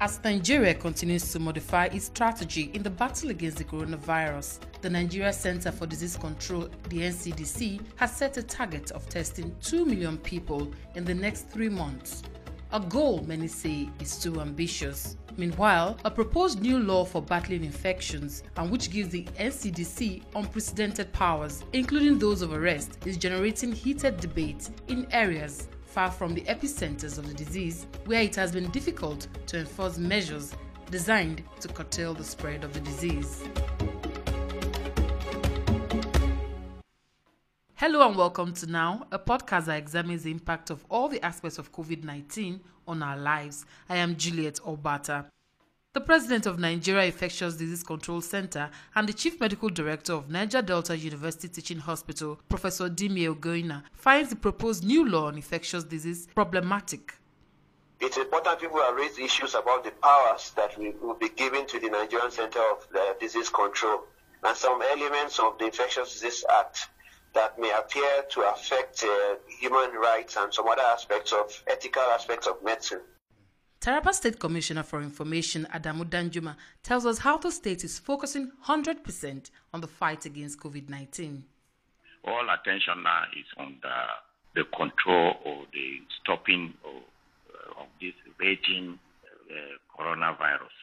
As Nigeria continues to modify its strategy in the battle against the coronavirus, the Nigeria Center for Disease Control, the NCDC, has set a target of testing 2 million people in the next three months. A goal many say is too ambitious. Meanwhile, a proposed new law for battling infections and which gives the NCDC unprecedented powers, including those of arrest, is generating heated debate in areas far from the epicenters of the disease, where it has been difficult to enforce measures designed to curtail the spread of the disease. Hello and welcome to Now, a podcast that examines the impact of all the aspects of COVID 19 on our lives. I am Juliet Obata. The president of Nigeria Infectious Disease Control Center and the chief medical director of Niger Delta University Teaching Hospital, Professor Dimie Ogoina, finds the proposed new law on infectious disease problematic. It's important people have raised issues about the powers that we will be given to the Nigerian Center of Disease Control and some elements of the Infectious Disease Act that may appear to affect uh, human rights and some other aspects of ethical aspects of medicine. Taraba State Commissioner for Information Adamu Danjuma tells us how the state is focusing 100% on the fight against COVID 19. All attention now is on the, the control or the stopping of, uh, of this raging uh, coronavirus.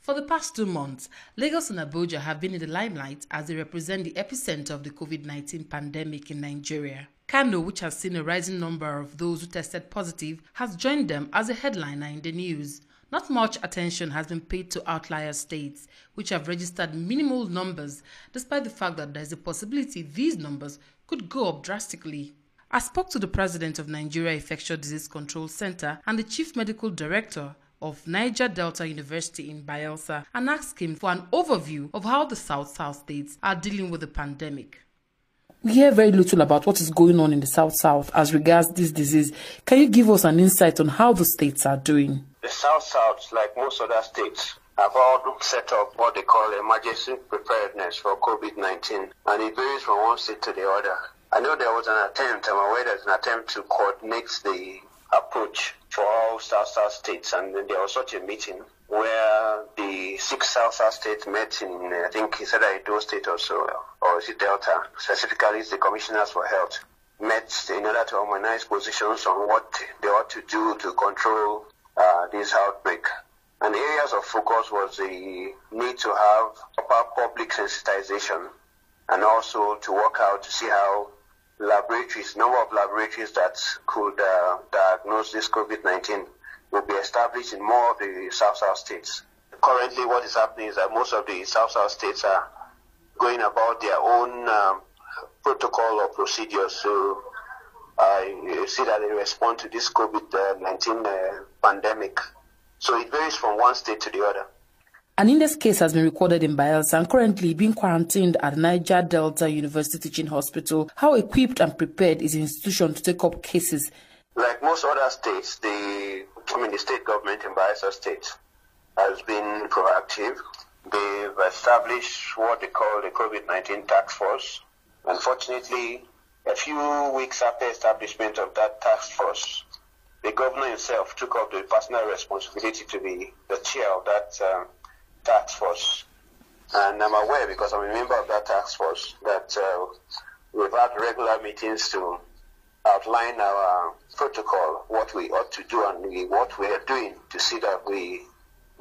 For the past two months, Lagos and Abuja have been in the limelight as they represent the epicenter of the COVID 19 pandemic in Nigeria. Kano, which has seen a rising number of those who tested positive, has joined them as a headliner in the news. Not much attention has been paid to outlier states, which have registered minimal numbers, despite the fact that there is a possibility these numbers could go up drastically. I spoke to the president of Nigeria Infectious Disease Control Center and the chief medical director of Niger Delta University in Bayelsa and asked him for an overview of how the South South states are dealing with the pandemic. We hear very little about what is going on in the South South as regards this disease. Can you give us an insight on how the states are doing? The South South, like most other states, have all set up what they call emergency preparedness for COVID 19, and it varies from one state to the other. I know there was an attempt, I'm aware there's an attempt to coordinate the approach for all South South states, and there was such a meeting where the South South states met in, I think he said Edo State also, or is it Delta, specifically it's the Commissioners for Health, met in order to harmonize positions on what they ought to do to control uh, this outbreak. And areas of focus was the need to have proper public sensitization and also to work out to see how laboratories, number of laboratories that could uh, diagnose this COVID-19 will be established in more of the South South states. Currently, what is happening is that most of the South South states are going about their own um, protocol or procedures to uh, see that they respond to this COVID 19 uh, pandemic. So it varies from one state to the other. An index case has been recorded in Bayelsa and currently being quarantined at Niger Delta University Teaching Hospital. How equipped and prepared is the institution to take up cases? Like most other states, the I mean, the state government in Bayelsa State has been proactive. They've established what they call the COVID-19 task force. Unfortunately, a few weeks after establishment of that task force, the governor himself took up the personal responsibility to be the chair of that uh, task force. And I'm aware, because I'm a member of that task force, that uh, we've had regular meetings to outline our protocol, what we ought to do and we, what we are doing to see that we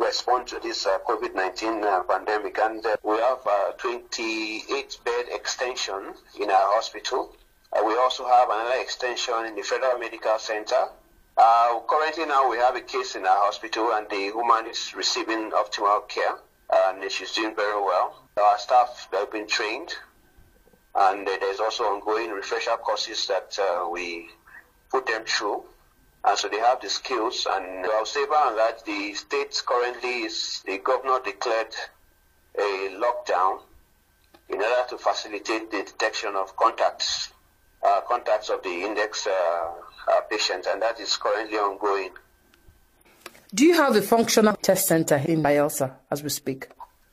respond to this uh, COVID-19 uh, pandemic. And uh, we have a 28 bed extension in our hospital. Uh, we also have another extension in the Federal Medical Center. Uh, currently now we have a case in our hospital and the woman is receiving optimal care and she's doing very well. Our staff have been trained and there's also ongoing refresher courses that uh, we put them through. And so they have the skills. And I'll say by and large, the state currently is, the governor declared a lockdown in order to facilitate the detection of contacts, uh, contacts of the index uh, uh, patients, and that is currently ongoing. Do you have a functional test center in Bayelsa as we speak?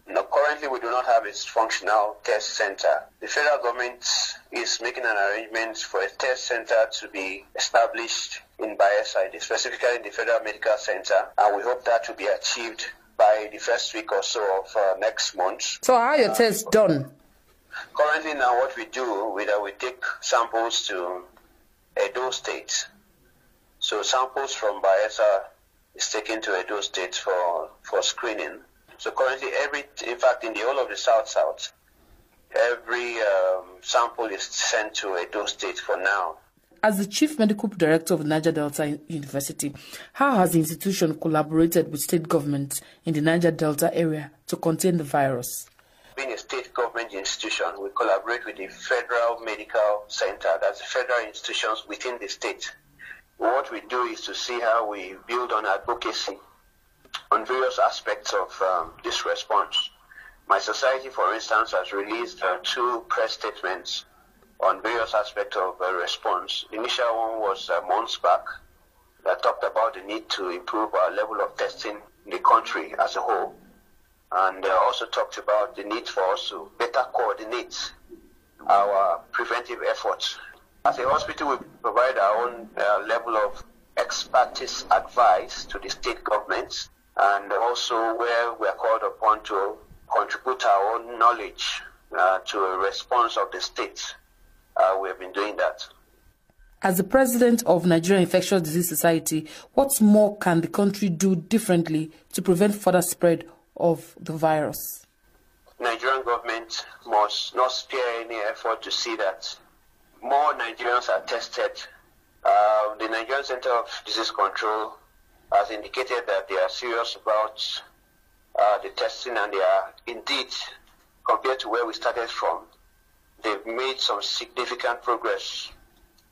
No, currently we do not have a functional test center. The federal government is making an arrangement for a test center to be established in Bayelsa, specifically in the Federal Medical Center, and we hope that will be achieved by the first week or so of uh, next month. So, how are your tests done? Currently, now what we do, is that we take samples to Edo State. So, samples from Bayelsa is taken to Edo State for, for screening. So, currently, every, in fact, in the whole of the South South, every um, sample is sent to Edo State for now. As the Chief Medical Director of Niger Delta University, how has the institution collaborated with state governments in the Niger Delta area to contain the virus? Being a state government institution, we collaborate with the Federal Medical Center, that's the federal institutions within the state. What we do is to see how we build on advocacy on various aspects of um, this response. My society, for instance, has released uh, two press statements on various aspects of uh, response. The initial one was uh, months back that talked about the need to improve our level of testing in the country as a whole, and uh, also talked about the need for us to better coordinate our preventive efforts. As a hospital, we provide our own uh, level of expertise advice to the state governments, and also where we are called upon to contribute our own knowledge uh, to a response of the state uh, we have been doing that. As the president of Nigeria Infectious Disease Society, what more can the country do differently to prevent further spread of the virus? Nigerian government must not spare any effort to see that more Nigerians are tested. Uh, the Nigerian Center of Disease Control has indicated that they are serious about uh, the testing and they are indeed, compared to where we started from, they've made some significant progress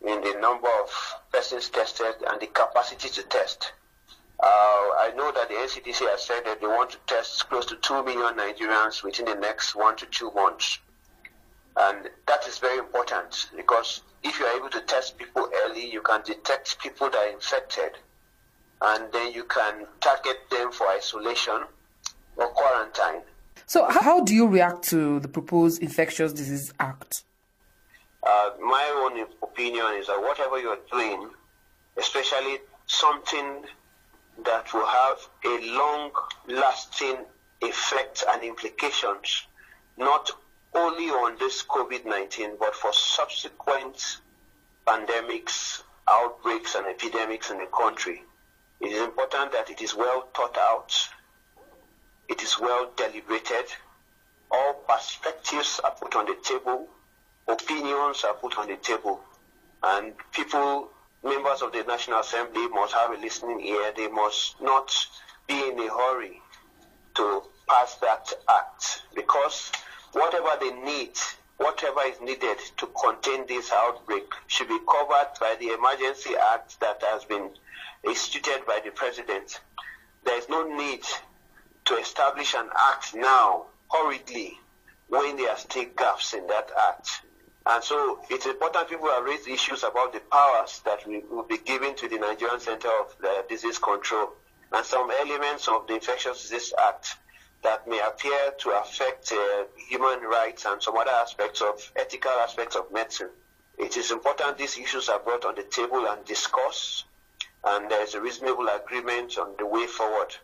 in the number of persons tested and the capacity to test. Uh, I know that the NCDC has said that they want to test close to 2 million Nigerians within the next one to two months. And that is very important because if you are able to test people early, you can detect people that are infected and then you can target them for isolation or quarantine. So, how do you react to the proposed Infectious Disease Act? Uh, my own opinion is that whatever you're doing, especially something that will have a long lasting effect and implications, not only on this COVID 19, but for subsequent pandemics, outbreaks, and epidemics in the country. It is important that it is well thought out it is well deliberated. All perspectives are put on the table. Opinions are put on the table. And people, members of the National Assembly must have a listening ear. They must not be in a hurry to pass that act because whatever they need, whatever is needed to contain this outbreak should be covered by the Emergency Act that has been instituted by the President. There is no need to establish an act now hurriedly when there are still gaps in that act. And so it's important people have raised issues about the powers that will be given to the Nigerian Center of Disease Control and some elements of the Infectious Disease Act that may appear to affect uh, human rights and some other aspects of ethical aspects of medicine. It is important these issues are brought on the table and discussed, and there is a reasonable agreement on the way forward.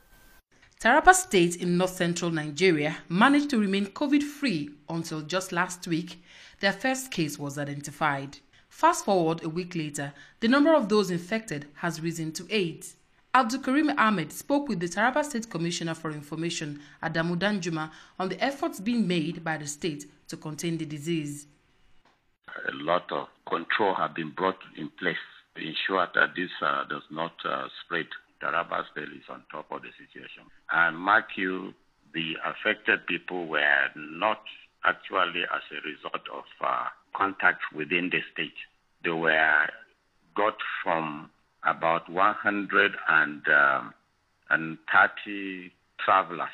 Taraba State in north central Nigeria managed to remain COVID free until just last week their first case was identified. Fast forward a week later, the number of those infected has risen to eight. Abdul Karim Ahmed spoke with the Taraba State Commissioner for Information, Adamu Danjuma, on the efforts being made by the state to contain the disease. A lot of control have been brought in place to ensure that this uh, does not uh, spread Taraba State is on top of the situation. And mark you, the affected people were not actually as a result of uh, contact within the state. They were got from about 130 um, travelers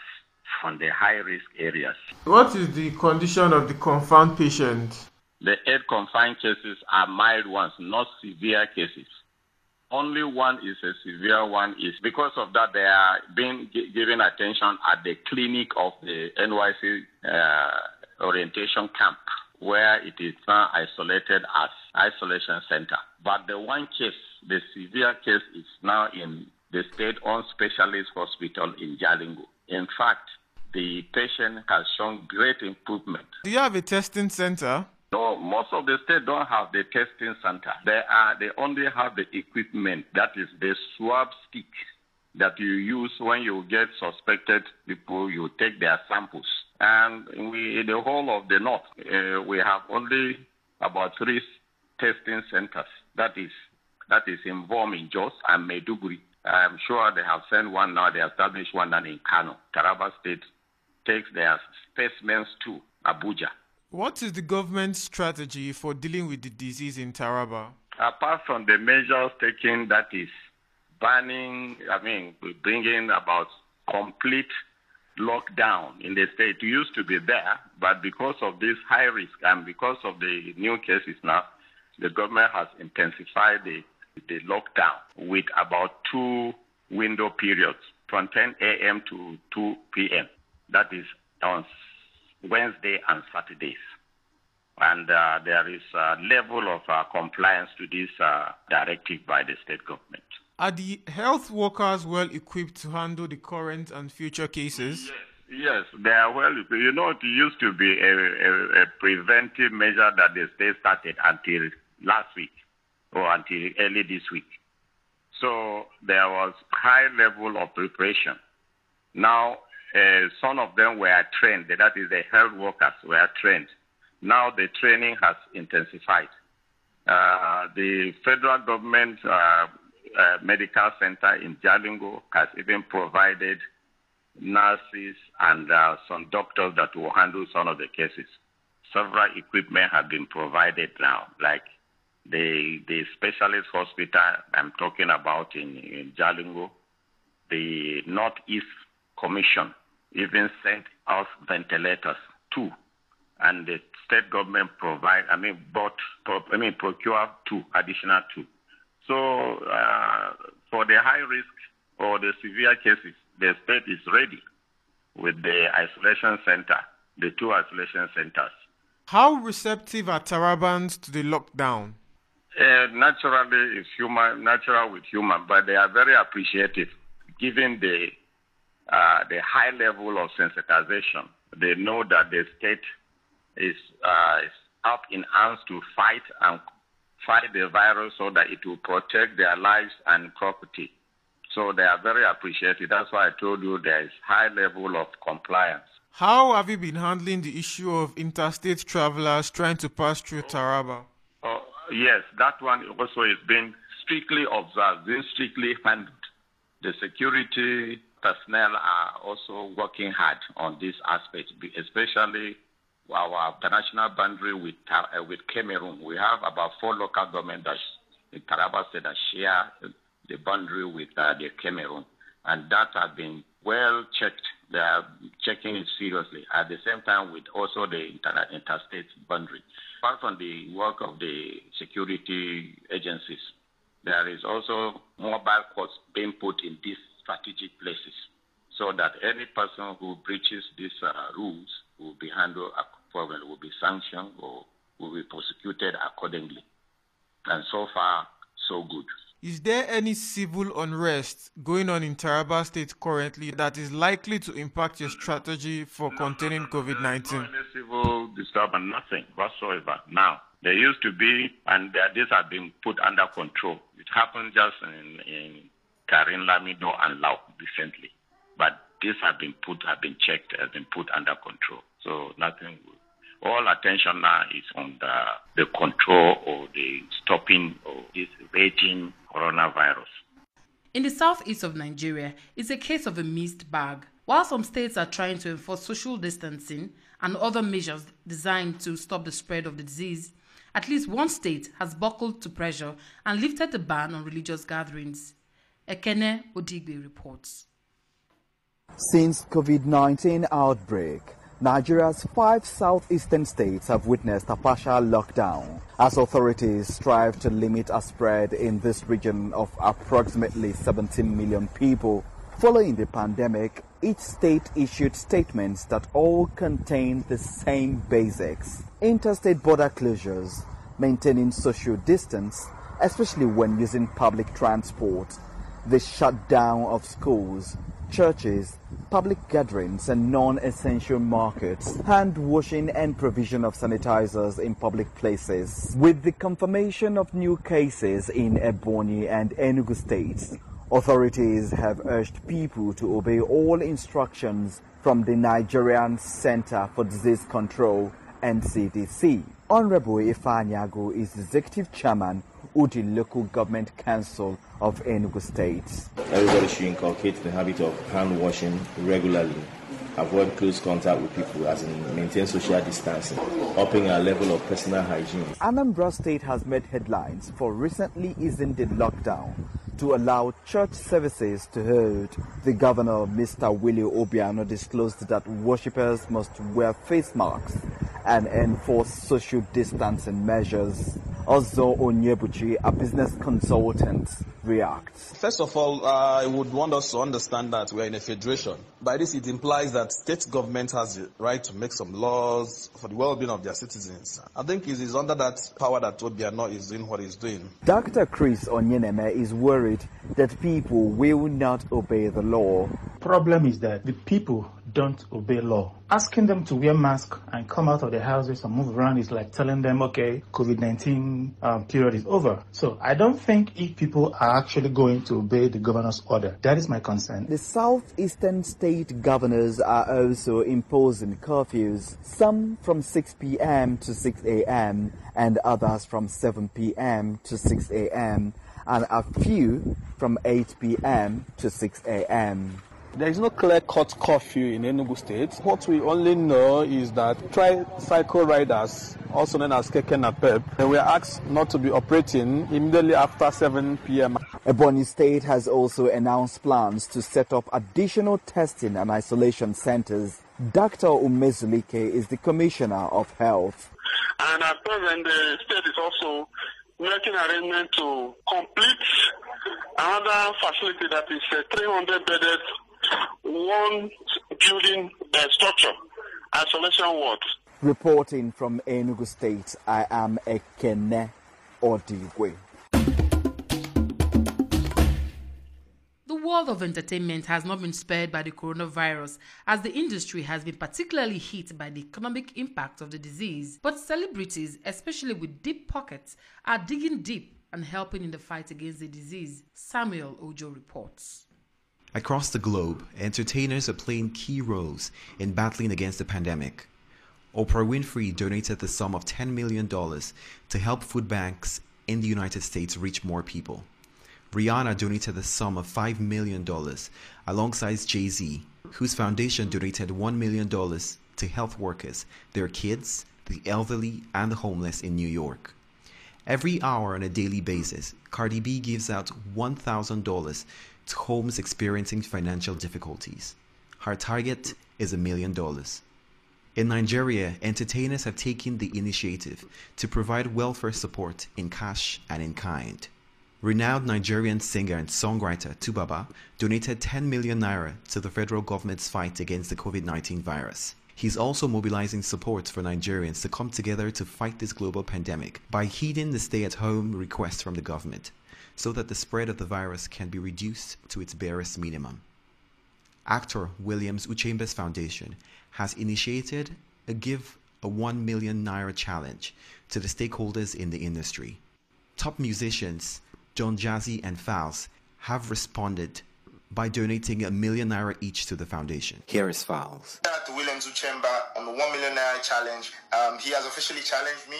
from the high risk areas. What is the condition of the confined patient? The eight confined cases are mild ones, not severe cases. Only one is a severe one. Is because of that they are being g- given attention at the clinic of the NYSC uh, orientation camp, where it is now isolated as isolation center. But the one case, the severe case, is now in the state-owned specialist hospital in Jalingo. In fact, the patient has shown great improvement. Do you have a testing center? No, most of the states don't have the testing center. They are they only have the equipment that is the swab stick that you use when you get suspected people. You take their samples, and we in the whole of the north uh, we have only about three testing centers. That is that is involved in Jos and Maiduguri. I'm sure they have sent one now. They established one now in Kano. Taraba State takes their specimens to Abuja. What is the government's strategy for dealing with the disease in Taraba? Apart from the measures taken, that is banning, I mean, bringing about complete lockdown in the state. It used to be there, but because of this high risk and because of the new cases now, the government has intensified the, the lockdown with about two window periods from 10 a.m. to 2 p.m. That is on Wednesday and Saturdays. And uh, there is a level of uh, compliance to this uh, directive by the state government. Are the health workers well equipped to handle the current and future cases? Yes, yes they are well equipped. You know, it used to be a, a, a preventive measure that the state started until last week or until early this week. So there was high level of preparation. Now uh, some of them were trained, that is, the health workers were trained. Now the training has intensified. Uh, the federal government uh, uh medical center in Jalingo has even provided nurses and uh, some doctors that will handle some of the cases. Several equipment have been provided now, like the the specialist hospital I'm talking about in, in Jalingo, the Northeast Commission even sent us ventilators too, and the state government provide, I mean, bought, I mean, procure two additional two. So uh, for the high risk or the severe cases, the state is ready with the isolation center, the two isolation centers. How receptive are Tarabans to the lockdown? Uh, naturally, it's human, natural with human, but they are very appreciative given the uh, the high level of sensitization. They know that the state is, uh, is up in arms to fight and fight the virus so that it will protect their lives and property. So they are very appreciative. That's why I told you there is high level of compliance. How have you been handling the issue of interstate travelers trying to pass through Taraba? Oh, yes, that one also is being strictly observed, being strictly handled. The security personnel are also working hard on this aspect, especially our international boundary with uh, with Cameroon. We have about four local governments in Taraba State that share the boundary with uh, the Cameroon, and that has been well checked. They are checking it seriously. At the same time, with also the inter- interstate boundary. Apart from the work of the security agencies, there is also mobile courts being put in these strategic places so that any person who breaches these uh, rules will be handled accordingly, will be sanctioned or will be prosecuted accordingly. And so far, so good. Is there any civil unrest going on in Taraba State currently that is likely to impact your strategy for no, containing COVID 19? No any civil disturbance, nothing whatsoever. Now, there used to be, and this has been put under control. It happened just in, in Karim Lamido and Lau recently. But this have been put, have been checked, has been put under control. So nothing. All attention now is on the, the control or the stopping of this raging coronavirus. In the southeast of Nigeria, it's a case of a mixed bag. While some states are trying to enforce social distancing and other measures designed to stop the spread of the disease, at least one state has buckled to pressure and lifted the ban on religious gatherings. Ekene Odigbe reports. Since COVID-19 outbreak, Nigeria's five southeastern states have witnessed a partial lockdown as authorities strive to limit a spread in this region of approximately 17 million people. Following the pandemic, each state issued statements that all contained the same basics. Interstate border closures, maintaining social distance, especially when using public transport, the shutdown of schools, churches, public gatherings and non-essential markets, hand washing and provision of sanitizers in public places. With the confirmation of new cases in Ebonyi and Enugu states, authorities have urged people to obey all instructions from the Nigerian Center for Disease Control NCDC. Honorable Ifanyago is executive chairman Udi Local Government Council of Enugu State. Everybody should inculcate the habit of hand washing regularly, avoid close contact with people, as in maintain social distancing, upping our level of personal hygiene. Anambra State has made headlines for recently easing the lockdown to allow church services to hold. The governor, Mr. Willie Obiano, disclosed that worshippers must wear face masks and enforce social distancing measures. Also, Onyebuchi, a business consultant, reacts. First of all, uh, I would want us to understand that we are in a federation. By this, it implies that state government has the right to make some laws for the well-being of their citizens. I think it is under that power that Obiano is doing what he's doing. Dr. Chris Onyeneme is worried that people will not obey the law. Problem is that the people don't obey law. Asking them to wear mask and come out of their houses and move around is like telling them, okay, COVID-19 um, period is over. So I don't think if people are actually going to obey the governor's order, that is my concern. The southeastern state governors are also imposing curfews, some from 6 p.m. to 6 a.m. and others from 7 p.m. to 6 a.m. and a few from 8 p.m. to 6 a.m. There is no clear-cut curfew in Enugu State. What we only know is that tricycle riders, also known as Keke Napep, were asked not to be operating immediately after 7 p.m. Ebonyi State has also announced plans to set up additional testing and isolation centers. Dr. Umezurike is the Commissioner of Health. And at present, the state is also making arrangement to complete another facility that is a 300 bedded one building uh, structure, isolation ward. Reporting from Enugu State, I am Ekene Odigwe. The world of entertainment has not been spared by the coronavirus, as the industry has been particularly hit by the economic impact of the disease. But celebrities, especially with deep pockets, are digging deep and helping in the fight against the disease. Samuel Ojo reports. Across the globe, entertainers are playing key roles in battling against the pandemic. Oprah Winfrey donated the sum of $10 million to help food banks in the United States reach more people. Rihanna donated the sum of $5 million alongside Jay Z, whose foundation donated $1 million to health workers, their kids, the elderly, and the homeless in New York. Every hour on a daily basis, Cardi B gives out $1,000 to homes experiencing financial difficulties. Her target is a million dollars. In Nigeria, entertainers have taken the initiative to provide welfare support in cash and in kind. Renowned Nigerian singer and songwriter 2Baba donated 10 million naira to the federal government's fight against the COVID 19 virus. He's also mobilizing support for Nigerians to come together to fight this global pandemic by heeding the stay at home request from the government so that the spread of the virus can be reduced to its barest minimum. Actor Williams Uchemba's Foundation has initiated a Give a 1 million naira challenge to the stakeholders in the industry. Top musicians Don Jazzy and Falz have responded by donating a million naira each to the foundation. Here is Falz. To Williams Uchemba on the 1 million naira challenge. Um, he has officially challenged me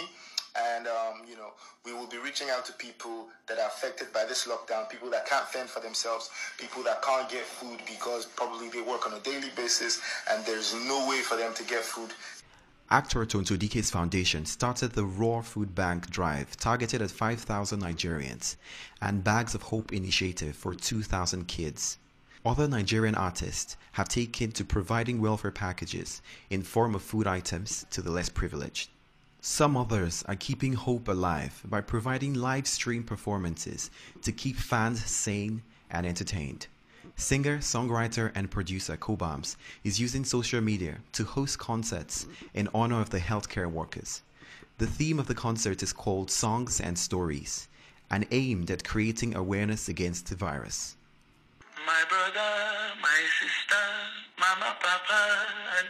and um, you know we will be reaching out to people that are affected by this lockdown people that can't fend for themselves people that can't get food because probably they work on a daily basis and there's no way for them to get food Actor Tonto Dikeh's foundation started the Raw Food Bank drive targeted at 5,000 Nigerians and Bags of Hope initiative for 2,000 kids. Other Nigerian artists have taken to providing welfare packages in form of food items to the less privileged. Some others are keeping hope alive by providing live stream performances to keep fans sane and entertained. Singer, songwriter, and producer Cobhams is using social media to host concerts in honor of the healthcare workers. The theme of the concert is called Songs and Stories and aimed at creating awareness against the virus. My brother, my sister, mama, papa, and.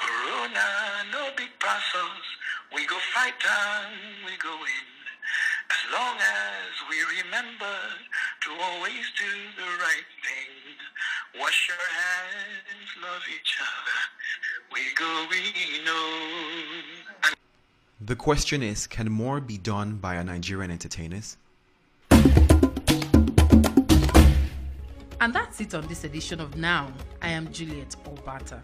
Corona, no big parcels. We go fight and we go in. As long as we remember to always do the right thing. Wash your hands, love each other. We go, we know. The question is can more be done by our Nigerian entertainers? And that's it on this edition of Now. I am Juliet Obata.